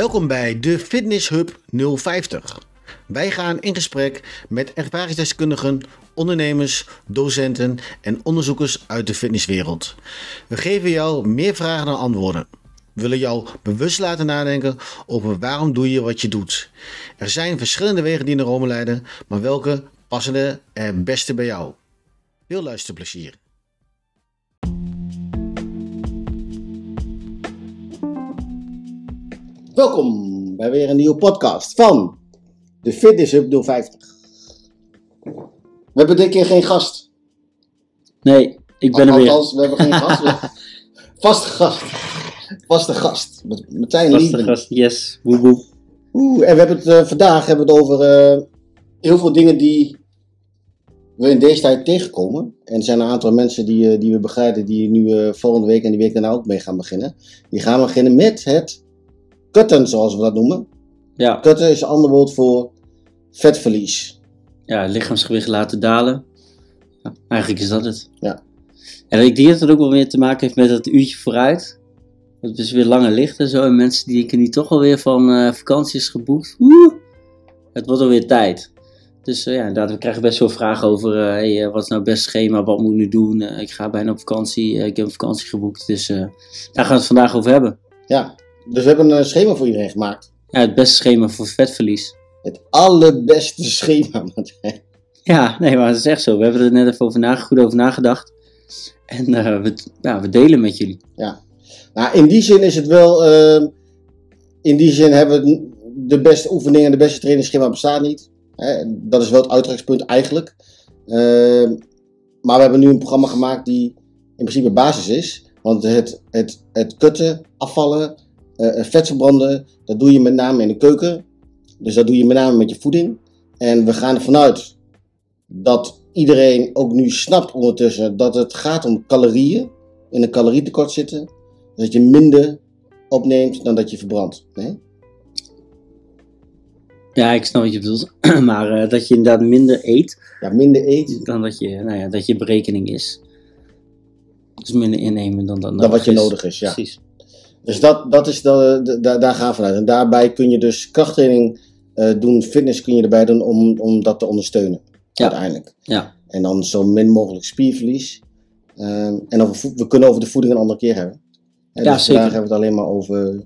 Welkom bij de Fitness Hub 050. Wij gaan in gesprek met ervaringsdeskundigen, ondernemers, docenten en onderzoekers uit de fitnesswereld. We geven jou meer vragen dan antwoorden. We willen jou bewust laten nadenken over waarom doe je wat je doet. Er zijn verschillende wegen die naar Rome leiden, maar welke passen er beste bij jou? Veel luisterplezier. Welkom bij weer een nieuwe podcast van de Fitness Hub 050. We hebben dit keer geen gast. Nee, ik ben er weer. Althans, we hebben geen gast. Vaste gast. Vaste gast. Martijn Vaste Lieben. gast, yes. Woe woe. Oeh, en we hebben het eh, vandaag hebben we het over eh, heel veel dingen die we in deze tijd tegenkomen. En er zijn een aantal mensen die, eh, die we begeleiden die nu volgende week en die week daarna ook mee gaan beginnen. Die gaan beginnen met het kutten, zoals we dat noemen. Ja, Kutten is een ander woord voor vetverlies. ja, lichaamsgewicht laten dalen. Ja, eigenlijk is dat het. Ja. En ik denk dat het ook wel weer te maken heeft met dat uurtje vooruit. Dat het dus weer langer ligt en zo. En mensen die denken nu toch alweer van eh, vakantie is geboekt. Oeh, het wordt alweer tijd. Dus eh, ja, inderdaad, we krijgen best wel vragen over eh, hey, wat is nou het beste schema, wat moet ik nu doen? Ik ga bijna op vakantie, ik heb een vakantie geboekt. Dus daar gaan we het vandaag over hebben. Ja, dus we hebben een schema voor iedereen gemaakt. Ja, het beste schema voor vetverlies. Het allerbeste schema, Martijn. Ja, nee, maar het is echt zo. We hebben er net even over goed over nagedacht. En eh, we, ja, we delen met jullie. Nou, in die zin is het wel. eh, in die zin hebben we de beste oefeningen, de beste trainingsschema bestaat niet. Hè, dat is wel het uitgangspunt eigenlijk. Eh, maar we hebben nu een programma gemaakt die in principe basis is. Want het, het, het kutten, afvallen, eh, vet verbranden, dat doe je met name in de keuken. Dus dat doe je met name met je voeding. En we gaan ervan uit dat iedereen ook nu snapt ondertussen dat het gaat om calorieën. In een calorietekort zitten. Dat je minder opneemt dan dat je verbrandt. Nee? Ja, ik snap wat je bedoelt. maar eh, dat je inderdaad minder eet Ja, minder eten dan dat je, nou ja, dat je berekening is. Dus minder innemen dan, dan, dan wat je is. nodig is. Ja. Precies. Dus dat, dat is de, de- daar- daar gaan we vanuit. En daarbij kun je dus krachttraining eh, doen, fitness kun je erbij doen om, om dat te ondersteunen. Ja. Uiteindelijk. Ja, En dan zo min mogelijk spierverlies. Ehm, en over, we kunnen over de voeding een andere keer hebben. En Ja, dus zeker. vandaag hebben we het alleen maar over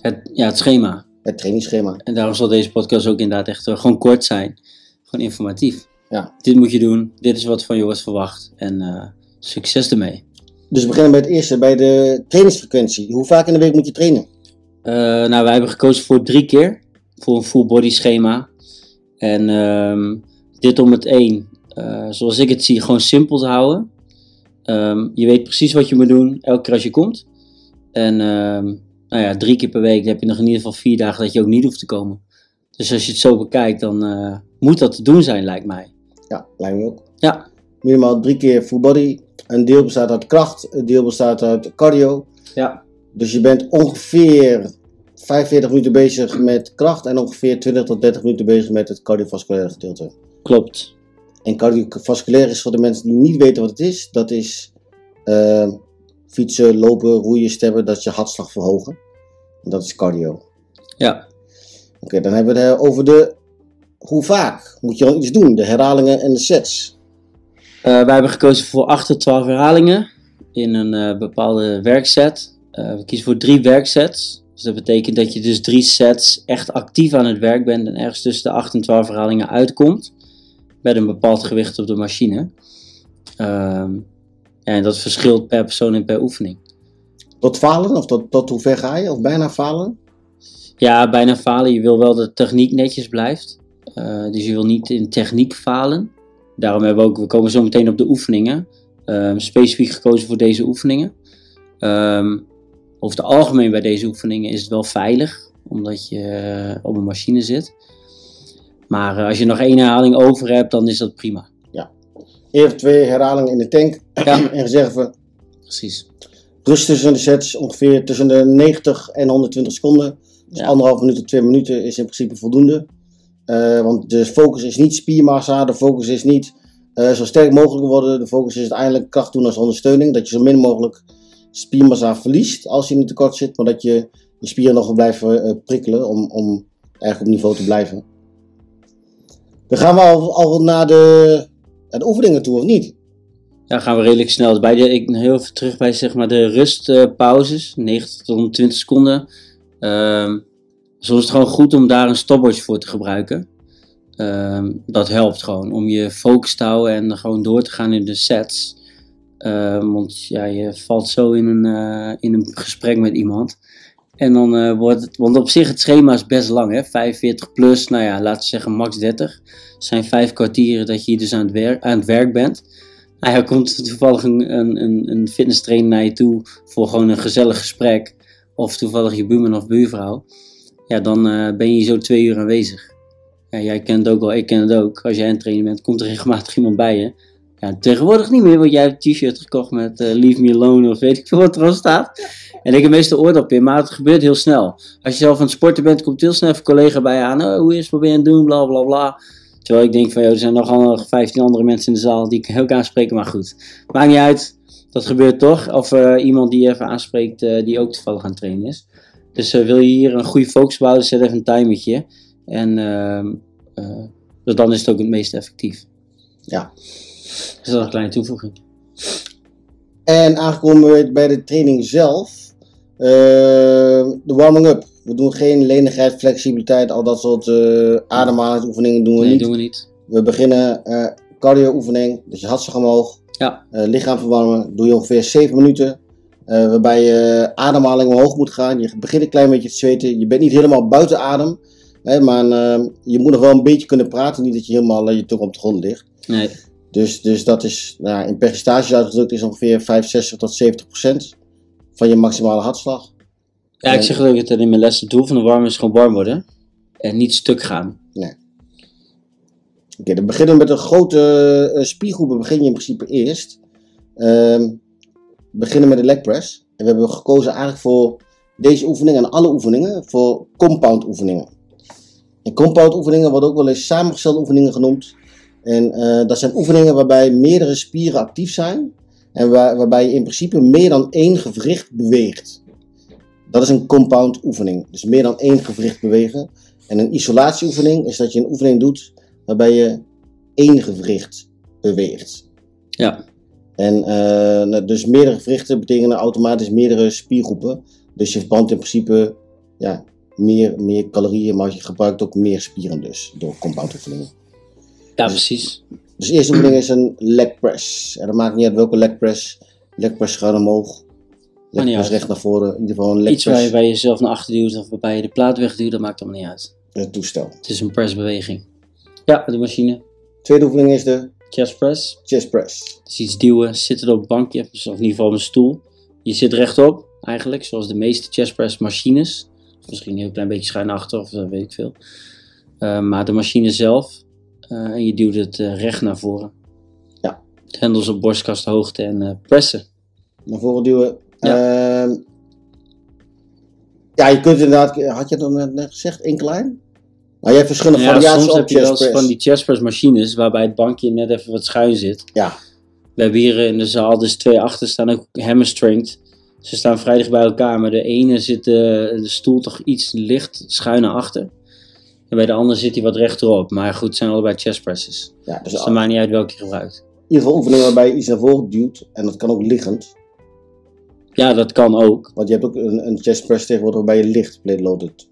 het, ja, het schema. het trainingsschema. En daarom zal deze podcast ook inderdaad echt eh, gewoon kort zijn. Gewoon informatief. Ja. Dit moet je doen. Dit is wat van je wordt verwacht. En eh, succes ermee. Dus we beginnen bij het eerste, bij de trainingsfrequentie. Hoe vaak in de week moet je trainen? Eh, nou, wij hebben gekozen voor drie keer. Voor een full body schema. En ehm, dit om het één. eh, zoals ik het zie, gewoon simpel te houden. Ehm, je weet precies wat je moet doen, elke keer als je komt. En ehm, nou ja, drie keer per week heb je nog in ieder geval vier dagen dat je ook niet hoeft te komen. Dus als je het zo bekijkt, dan eh, moet dat te doen zijn, lijkt mij. Ja, lijkt me ook. Ja, Minimaal drie keer full body. Een deel bestaat uit kracht, een deel bestaat uit cardio. ja, Dus je bent ongeveer 45 minuten bezig met kracht en ongeveer 20 tot 30 minuten bezig met het cardiovasculaire gedeelte. klopt. En cardiovasculair is voor de mensen die niet weten wat het is, dat is eh, fietsen, lopen, roeien, stemmen, dat is je hartslag verhogen. En dat is cardio. Ja, Oké, dan hebben we het over de hoe vaak moet je dan iets doen, de herhalingen en de sets. Eh, wij hebben gekozen voor 8 tot 12 herhalingen in een eh, bepaalde werkset. Eh, we kiezen voor drie werksets. Dus dat betekent dat je dus drie sets echt actief aan het werk bent en ergens tussen de 8 en 12 herhalingen uitkomt. Met een bepaald gewicht op de machine. Ehm, en dat verschilt per persoon en per oefening. Tot falen, of tot, tot hoe ver ga je, of bijna falen? Ja, bijna falen. Je wil wel dat de techniek netjes blijft. Dus je wil niet in techniek falen. Daarom hebben we ook, we komen zo meteen op de oefeningen. Ehm, specifiek gekozen voor deze oefeningen. Ehm, over het algemeen bij deze oefeningen is het wel veilig, omdat je eh, op een machine zit. Maar eh, als je nog één herhaling over hebt, dan is dat prima. Eén of twee herhalingen in de tank Ja. en reserve. Precies. Rust tussen de sets ongeveer tussen de 90 en 120 seconden. Dus Ja. anderhalf minuut tot twee minuten is in principe voldoende. Eh, want de focus is niet spiermassa, de focus is niet eh, zo sterk mogelijk worden. De focus is uiteindelijk kracht doen als ondersteuning. Dat je zo min mogelijk spiermassa verliest als je in tekort zit, maar dat je je spieren nog wel blijven eh, prikkelen om, om erg op niveau te blijven. Dan gaan we al, al naar de, de oefeningen toe, of niet? Ja, gaan we redelijk snel. Bij de, ik heel even terug bij zeg maar, de rustpauzes, 90 tot 120 seconden. Soms is het gewoon goed om daar een stopwatch voor te gebruiken. Ehm, dat helpt gewoon om je focus te houden en gewoon door te gaan in de sets. Ehm, want ja, je valt zo in een, eh, in een gesprek met iemand. En dan eh, wordt het, want op zich het schema is best lang, hè? 45 plus, nou ja, laten we zeggen max 30. Het zijn vijf kwartieren dat je dus aan het, werk, aan het werk bent. Nou komt toevallig een, een, een fitness trainer naar je toe voor gewoon een gezellig gesprek. Of toevallig je buurman of buurvrouw. Ja, dan uh, ben je zo twee uur aanwezig. Ja, jij kent het ook wel, ik ken het ook. Als jij een trainer bent, komt er regelmatig iemand bij je. Ja, tegenwoordig niet meer, want jij hebt een t-shirt gekocht met uh, Leave Me Alone of weet ik veel wat er al staat. En ik heb meestal oordeel in, maar het gebeurt heel snel. Als je zelf aan het sporten bent, komt heel snel een collega bij je aan. Oh, hoe is het, wat ben je aan het doen, bla bla bla. Terwijl ik denk van, joh, er zijn nog 15 andere mensen in de zaal die ik ook aanspreken, maar goed. Maakt niet uit, dat gebeurt toch. Of uh, iemand die je even aanspreekt, die ook toevallig aan het trainen is. Dus uh, wil je hier een goede focus bouwen, zet even een timertje. En dus dan is het ook het meest effectief. Ja. Dus dat is een kleine toevoeging. En aangekomen bij de training zelf, uh, de warming-up. We doen geen lenigheid, flexibiliteit, al dat soort uh, ademhalingsoefeningen doen we nee, niet. doen we niet. We beginnen uh, cardio-oefening, dus je hartslag omhoog, Ja, lichaam verwarmen. Doe je ongeveer 7 minuten, waarbij je ademhaling omhoog moet gaan. Je begint een klein beetje te zweten, je bent niet helemaal buiten adem. Hè, maar je moet nog wel een beetje kunnen praten, niet dat je helemaal je tong op de grond ligt. nee. Dus, dus dat is nou, ja, in percentages uitgedrukt is ongeveer 65 tot 70 procent van je maximale hartslag. Ja, ik zeg ook dat in mijn les het doel van de warm is gewoon warm worden. En niet stuk gaan. Oké, okay, dan beginnen we met een grote uh, spiergroepen. Begin je in principe eerst. Uh, beginnen met de leg press. En we hebben gekozen eigenlijk voor deze oefening en alle oefeningen voor compound oefeningen. En compound oefeningen worden ook wel eens samengestelde oefeningen genoemd. En uh, dat zijn oefeningen waarbij meerdere spieren actief zijn en waar, waarbij je in principe meer dan één gewricht beweegt. Dat is een compound oefening, dus meer dan één gewricht bewegen. En een isolatieoefening is dat je een oefening doet waarbij je één gewricht beweegt. Ja. En uh, dus meerdere gewrichten betekenen automatisch meerdere spiergroepen. Dus je verbrandt in principe ja, meer, meer calorieën, maar je gebruikt ook meer spieren dus door compound oefeningen. Ja, precies. Dus de eerste oefening is een leg press. En dat maakt niet uit welke leg press. Leg press gaat omhoog. Leg press uit. recht naar voren. In ieder geval een leg Iets waar press je bij jezelf naar achter duwt of waarbij je de plaat wegduwt, dat maakt allemaal niet uit. het toestel. Het is een pressbeweging. Ja, de machine. Tweede oefening is de Chest press. chest press. Dus iets duwen, zitten op een bankje, of in ieder geval op een stoel. Je zit rechtop, eigenlijk, zoals de meeste chest press machines. Misschien een heel klein beetje schuin achter, of dat weet ik veel. Uh, maar de machine zelf, uh, en je duwt het uh, recht naar voren. Ja. Hendels op borstkasthoogte en pressen. Naar voren duwen. Ja. Uh, ja, je kunt inderdaad, had je dat net gezegd, incline? Maar je hebt verschillende ja, variaties soms op heb je wel eens van die chest press machines waarbij het bankje net even wat schuin zit. Ja, We hebben hier in de zaal dus twee achter staan ook hamstrenged. Ze staan vrij dicht bij elkaar, maar de ene zit de, de stoel toch iets licht schuin naar achter. En bij de andere zit hij wat rechterop. Maar goed, het zijn allebei chest presses. ja dus Dus het maakt niet uit welke je gebruikt. in ieder geval oefeningen waarbij je iets naar voren duwt. En dat kan ook liggend. Ja, dat kan ook. Want je hebt ook een, een chest press tegenwoordig waarbij je ligt, plate loaded.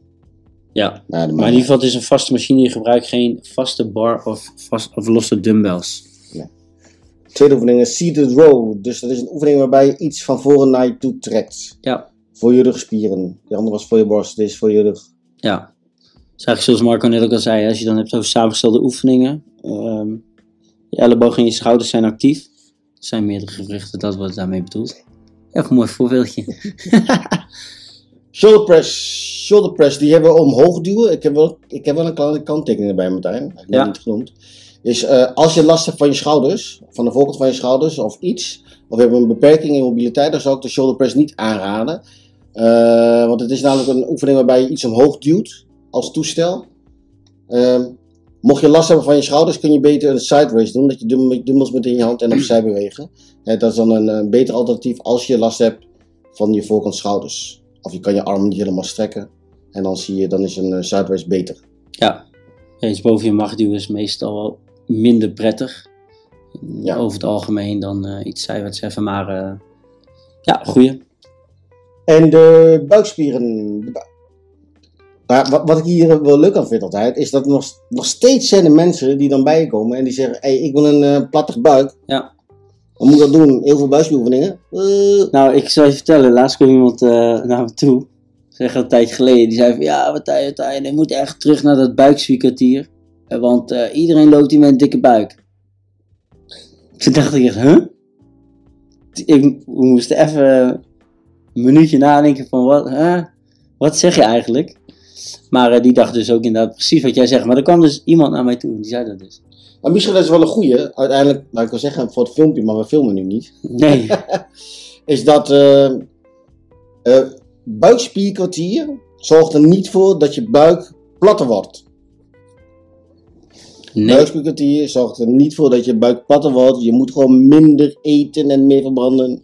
Ja. Maar in ieder geval, het is een vaste machine. Je gebruikt geen vaste bar of, vast, of losse dumbbells. Tweede oefening is seated row. Dus dat is een oefening waarbij je iets van voren naar je toe trekt. Ja. Voor je rugspieren. Die andere was voor je borst, deze is voor je rug. Ja. Dus eigenlijk zoals Marco net ook al zei, als je dan hebt over samengestelde oefeningen. ehm, je elleboog en je schouders zijn actief. Er zijn meerdere gewrichten, dat wordt daarmee bedoeld. Echt een mooi voorbeeldje. Shoulder press. Shoulder press, die hebben we omhoog duwen. Ik heb wel, ik heb wel een kleine kanttekening erbij, Martijn. Heb ik nog Ja. niet genoemd. Is eh, als je last hebt van je schouders, van de voorkant van je schouders of iets, of je hebt een beperking in mobiliteit, dan zou ik de shoulder press niet aanraden. Eh, want het is namelijk een oefening waarbij je iets omhoog duwt als toestel. Ehm, mocht je last hebben van je schouders, kun je beter een side raise doen. Dat je dum- dumbbells met in je hand en opzij bewegen. Dat is dan een, een beter alternatief als je last hebt van je voorkant schouders. Of je kan je arm niet helemaal strekken. En dan zie je, dan is een uh, zuidwest beter. Ja, eens boven je machtduwen is meestal wel minder prettig. Ja. Over het algemeen dan uh, iets zijwaarts even. Maar uh, ja, goeie. En de buikspieren. De bu maar wat, wat, ik hier wel leuk aan vind altijd, is dat nog, nog steeds zijn er mensen die dan bijkomen en die zeggen, hey, ik wil een uh, plattig buik. Ja. Wat moet dat doen? Heel veel buikspieroefeningen? Uh. Nou, ik zal je vertellen, laatst kwam iemand uh, naar me toe, zeg een tijd geleden, die zei van, ja, Martijn, Martijn, je moet echt terug naar dat buikspierkwartier, want iedereen loopt hier met een dikke buik. Toen dacht ik echt, huh? Ik moest even een minuutje nadenken van, wat, wat zeg je eigenlijk? Maar die dacht dus ook inderdaad precies wat jij zegt. Maar er kwam dus iemand naar mij toe en die zei dat dus. Maar misschien dat is wel een goeie. Uiteindelijk, nou ik wil zeggen voor het filmpje, maar we filmen nu niet. Nee. is dat uh, uh, buikspierkwartier zorgt er niet voor dat je buik platter wordt. Nee. Buikspierkwartier zorgt er niet voor dat je buik platter wordt. Je moet gewoon minder eten en meer verbranden.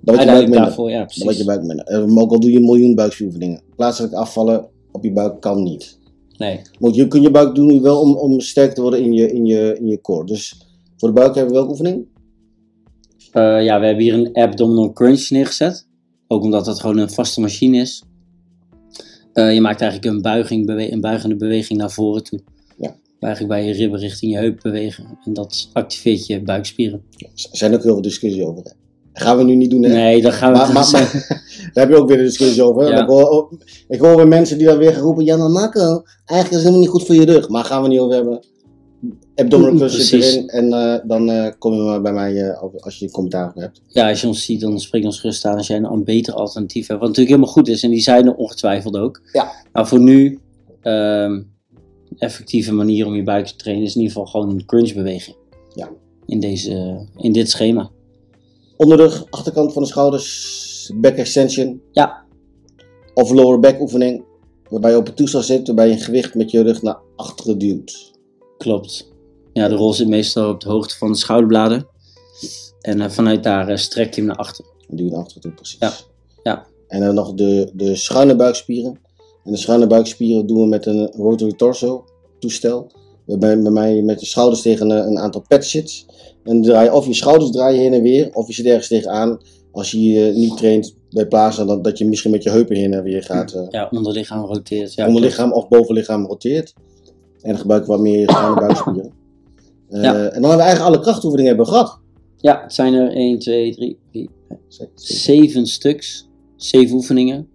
Dan wordt je buik minder. Daarvoor, ja, Dan precies. wordt je buik minder. Uh, ook al doe je een miljoen buikspieroefeningen. Plaatselijk afvallen op je buik kan niet. Nee. Want je kunt je buik doen wel om, om sterk te worden in je, in, je, in je core. Dus voor de buik hebben we welke oefening? Uh, ja, we hebben hier een abdominal crunch neergezet. Ook omdat het gewoon een vaste machine is. Uh, je maakt eigenlijk een, buiging, bewe een buigende beweging naar voren toe. Ja. Eigenlijk bij je ribben richting je heup bewegen. En dat activeert je buikspieren. Er zijn ook heel veel discussies over. Hè? Gaan we nu niet doen, hè? Nee, daar gaan we maar, maar, maar, Daar heb je ook weer een discussie over. Ja. Ik, hoor, ik hoor weer mensen die dan weer gaan roepen... Ja, maar Marco, eigenlijk is het helemaal niet goed voor je rug. Maar gaan we niet over hebben. Abdominal crunch zit Precies. erin. En uh, dan uh, kom je maar bij mij uh, als je een commentaar hebt. Ja, als je ons ziet, dan spreek ons gerust aan als jij een beter alternatief hebt. Wat natuurlijk helemaal goed is. En die zijn er ongetwijfeld ook. Ja. Maar voor nu... Um, effectieve manier om je buik te trainen... is in ieder geval gewoon een crunchbeweging. Ja. In, deze, in dit schema. Onderrug, achterkant van de schouders, back extension. Ja. Of lower back oefening. Waarbij je op het toestel zit, waarbij je een gewicht met je rug naar achteren duwt. Klopt. Ja, de rol zit meestal op de hoogte van de schouderbladen. En uh, vanuit daar uh, strek je hem naar achter. En duw je naar achteren toe, precies. Ja. ja. En dan nog de, de schuine buikspieren. En de schuine buikspieren doen we met een rotary torso toestel. Waarbij bij mij met de schouders tegen een, een aantal pads zit. En draai, of je schouders draaien heen en weer, of je zit ergens tegenaan. Als je uh, niet traint bij plaatsen, dan dat je misschien met je heupen heen en weer gaat. Uh, ja, onderlichaam roteert. Ja, onderlichaam of bovenlichaam roteert. En gebruik ik wat meer schuine buikspieren. Uh, ja. En dan hebben we eigenlijk alle krachtoefeningen hebben gehad. Ja, het zijn er 1, 2, 3, 4, 5, 7 stuks. 7 oefeningen.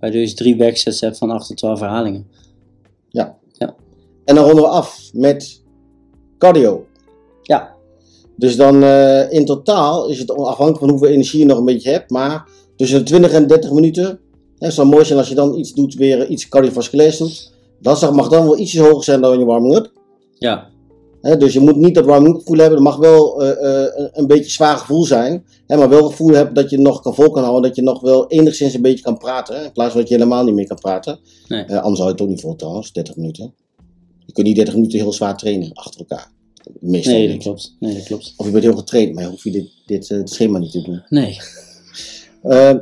Waardoor je drie backsets hebt van 8 tot 12 herhalingen. En dan ronden we af met cardio. Ja. Dus dan uh, in totaal is het afhankelijk van hoeveel energie je nog een beetje hebt. Maar tussen de 20 en 30 minuten. Het zou mooi zijn als je dan iets doet, weer iets cardiovasculairs doet. Dat mag dan wel ietsjes hoger zijn dan je warming-up. Ja. He, dus je moet niet dat warming-up gevoel hebben. Er mag wel uh, uh, een beetje zwaar gevoel zijn. He, maar wel het gevoel hebben dat je nog kan vol kan houden. Dat je nog wel enigszins een beetje kan praten. In plaats van dat je helemaal niet meer kan praten. Nee. anders hou je het ook niet vol trouwens, 30 minuten. Je kunt niet 30 minuten heel zwaar trainen achter elkaar. Meestal nee, dat klopt. Nee, dat klopt. Of je bent heel getraind, maar hoef je dit, dit uh, schema niet te doen. Nee. Uh,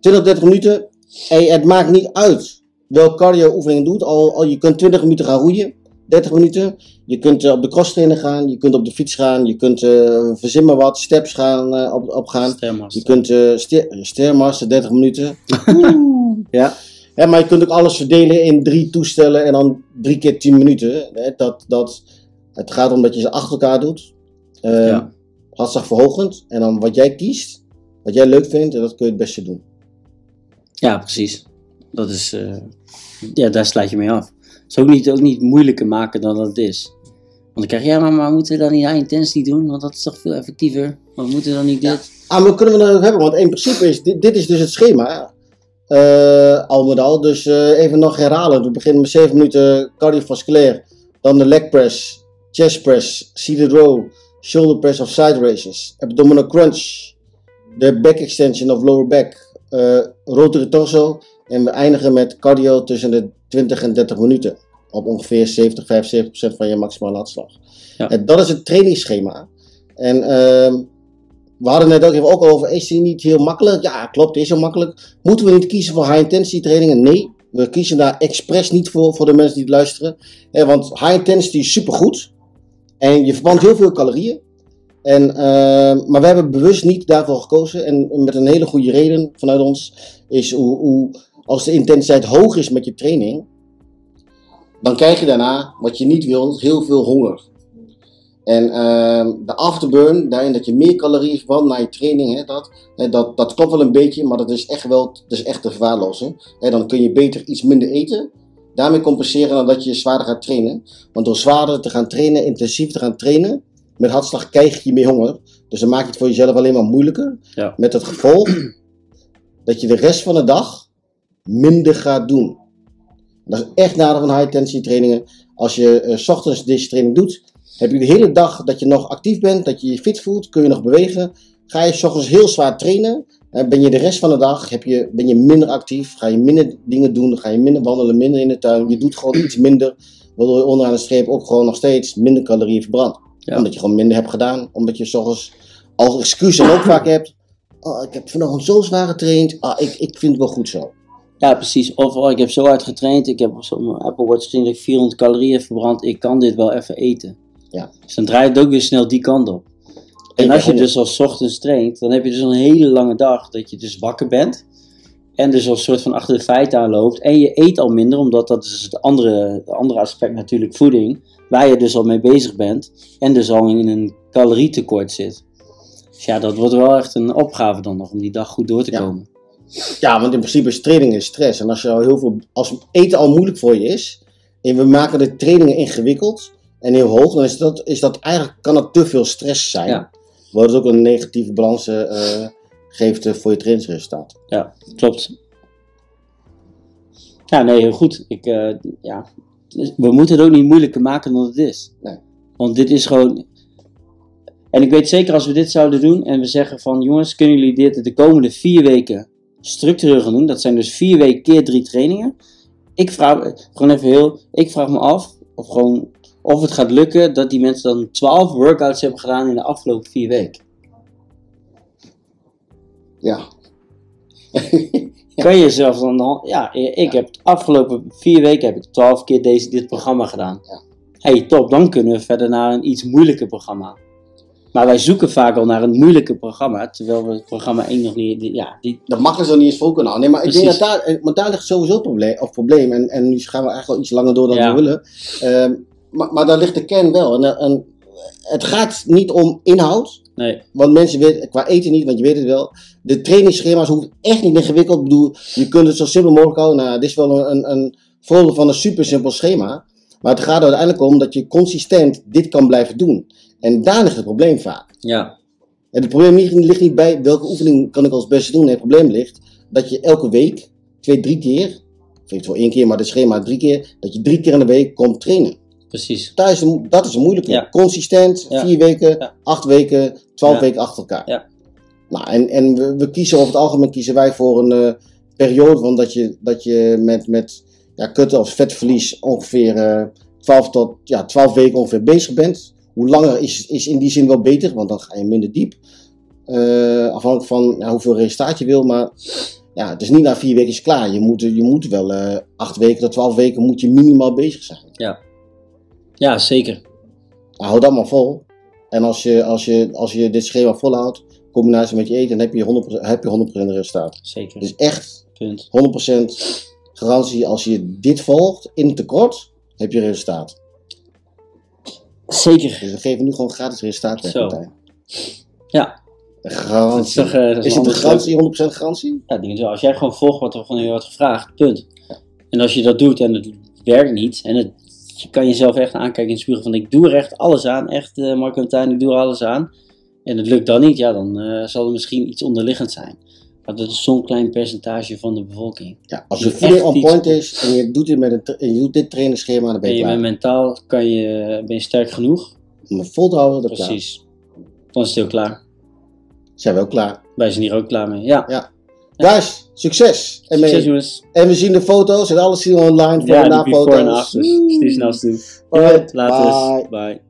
20, 30 minuten. Hey, het maakt niet uit welke cardio oefening doet. Al, al, je kunt 20 minuten gaan roeien. 30 minuten. Je kunt uh, op de cross trainer gaan. Je kunt op de fiets gaan. Je kunt uh, verzin maar wat. Steps gaan op, op gaan. Je kunt uh, stairmaster 30 minuten. ja. Ja. Maar je kunt ook alles verdelen in drie toestellen. En dan drie keer 10 minuten. Dat, dat, het gaat om dat je ze achter elkaar doet. Uh, ja. Hartslagverhogend. En dan wat jij kiest, wat jij leuk vindt, en dat kun je het beste doen. Ja, precies. Dat is, uh, ja, daar sluit je mee af. Het is ook niet, ook niet moeilijker maken dan dat het is. Want dan krijg je, ja, maar, maar moeten we dan niet high intensity doen? Want dat is toch veel effectiever? Maar we moeten dan niet dit? Ja. Ah, maar kunnen we dat ook hebben? Want in principe is dit, dit is dus het schema. Uh, al met al. Dus uh, even nog herhalen. We beginnen met 7 minuten cardiovasculair. Dan de leg press, chest press, seated row, shoulder press of side raises, abdominal crunch, de back extension of lower back, uh, rotary torso. En we eindigen met cardio tussen de 20 en 30 minuten. Op ongeveer 70, 75% van je maximale hartslag. Ja. En dat is het trainingsschema. En uh, we hadden net ook even ook over, is die niet heel makkelijk? Ja, klopt, is heel makkelijk. Moeten we niet kiezen voor high-intensity trainingen? Nee, we kiezen daar expres niet voor, voor de mensen die het luisteren. Eh, want high-intensity is supergoed. En je verbrandt heel veel calorieën. En, eh, maar we hebben bewust niet daarvoor gekozen. En met een hele goede reden vanuit ons is hoe, hoe als de intensiteit hoog is met je training, dan krijg je daarna, wat je niet wil, heel veel honger. En ehm, de afterburn, daarin dat je meer calorieën verbrandt na je training, hè, dat, hè, dat, dat klopt wel een beetje, maar dat is echt wel dat is echt te verwaarlozen. Hè, dan kun je beter iets minder eten, daarmee compenseren dan dat je zwaarder gaat trainen. Want door zwaarder te gaan trainen, intensief te gaan trainen, met hartslag krijg je meer honger. Dus dan maak je het voor jezelf alleen maar moeilijker. Ja. Met het gevolg dat je de rest van de dag minder gaat doen. Dat is echt nadeel van high-intensity trainingen. Als je eh, 's ochtends deze training doet, heb je de hele dag dat je nog actief bent, dat je je fit voelt, kun je nog bewegen. Ga je 's ochtends heel zwaar trainen, ben je de rest van de dag heb je, ben je minder actief, ga je minder dingen doen, ga je minder wandelen, minder in de tuin. Je doet gewoon iets minder, waardoor je onderaan de streep ook gewoon nog steeds minder calorieën verbrandt. Ja. Omdat je gewoon minder hebt gedaan, omdat je 's ochtends als excuus en ook vaak hebt. Oh, ik heb vanochtend zo zwaar getraind, ah, ik, ik vind het wel goed zo. Ja, precies. Of oh, ik heb zo hard getraind, ik heb op zo'n Apple Watch gezien dat ik 400 calorieën verbrand, ik kan dit wel even eten. Ja. Dus dan draait het ook weer snel die kant op. En als je dus als 's ochtends traint, dan heb je dus een hele lange dag dat je dus wakker bent. En dus als soort van achter de feiten aanloopt. En je eet al minder, omdat dat is het andere, andere aspect natuurlijk voeding. Waar je dus al mee bezig bent. En dus al in een calorietekort zit. Dus ja, dat wordt wel echt een opgave dan nog om die dag goed door te Ja. komen. Ja, want in principe is training is stress. En als, je al heel veel, als eten al moeilijk voor je is, en we maken de trainingen ingewikkeld en heel hoog, dan is dat, is dat eigenlijk, kan dat te veel stress zijn. Ja. Wat ook een negatieve balans eh, geeft eh, voor je trainingsresultaat. Ja, klopt. Ja, nee, heel goed. Ik, eh, ja, we moeten het ook niet moeilijker maken dan het is. Nee. Want dit is gewoon. En ik weet zeker als we dit zouden doen en we zeggen van jongens, kunnen jullie dit de komende vier weken structureel gaan doen? Dat zijn dus vier weken keer drie trainingen. Ik vraag, gewoon even heel, ik vraag me af of, gewoon, of het gaat lukken dat die mensen dan 12 workouts hebben gedaan in de afgelopen vier weken. Ja. Kan je jezelf dan, dan ja, ik heb de afgelopen vier weken heb ik 12 keer deze, dit programma gedaan. Ja. hey, top, dan kunnen we verder naar een iets moeilijker programma. Maar wij zoeken vaak al naar een moeilijker programma, terwijl we het programma 1 nog niet, ja, die, Dat mag ze er niet eens voor kunnen houden. Nee, maar ik denk dat daar, eh, want daar ligt sowieso het probleem. Of probleem en, en nu gaan we eigenlijk wel iets langer door dan Ja. we willen. Ehm, maar, maar daar ligt de kern wel. En, en het gaat niet om inhoud. nee, Want mensen weten, qua eten niet, want je weet het wel. De trainingsschema's hoeven echt niet ingewikkeld. Ik bedoel, je kunt het zo simpel mogelijk houden. Nou, dit is wel een, een, voorbeeld van een super simpel schema. Maar het gaat er uiteindelijk om dat je consistent dit kan blijven doen. En daar ligt het probleem vaak. ja, En het probleem ligt, ligt niet bij welke oefening kan ik als beste doen. Nee, het probleem ligt dat je elke week, twee, drie keer, of eventueel één keer, maar het schema drie keer, dat je drie keer in de week komt trainen. Precies. Dat is, een- dat is een moeilijke. Ja. Consistent, vier weken, acht weken, twaalf weken achter elkaar. Ja. Nou, en, en we, we kiezen over het algemeen kiezen wij voor een eh, periode van dat je, dat je met, met ja, kutten of vetverlies ongeveer eh 12 tot ja, 12 weken ongeveer bezig bent. Hoe langer is, is in die zin wel beter, want dan ga je minder diep. Eh, afhankelijk van ja, hoeveel resultaat je wil. Maar ja, het is niet na vier weken is klaar. Je moet, je moet wel acht weken tot 12 weken moet je minimaal bezig zijn. Ja, zeker. Nou, hou dat maar vol. En als je, als je, als je dit schema volhoudt, in combinatie met je eten, dan heb je 100%, heb je 100% resultaat. Zeker. Dus echt Punt. 100% garantie, als je dit volgt in tekort, heb je resultaat. Zeker. Dus we geven nu gewoon gratis resultaat weg. Martijn. Ja. Is garantie. toch, eh, is een het een ander garantie, 100% garantie? Ja, denk wel. Als jij gewoon volgt wat er van je wordt gevraagd, punt. En als je dat doet en het werkt niet, en het, je kan jezelf echt aankijken in de spiegel van ik doe er echt alles aan, echt eh Marco en Tijn, ik doe er alles aan. En het lukt dan niet, ja, dan eh, zal er misschien iets onderliggend zijn. Maar dat is zo'n klein percentage van de bevolking. Ja, als je voeding on point is en je doet dit, met een, en je doet dit trainingsschema, dan ben En je bent klaar. mentaal, kan je, ben je sterk genoeg? Om het vol te houden, dan klaar. Precies. Dan is het heel klaar. Zijn we ook klaar. Wij zijn hier ook klaar mee. Ja. Guys, succes! En, Succes jongens. en we zien de foto's en alles zien we online. Voor Ja, en na foto's. en afters. Stuur snel toe. Alright, Later. bye. Bye.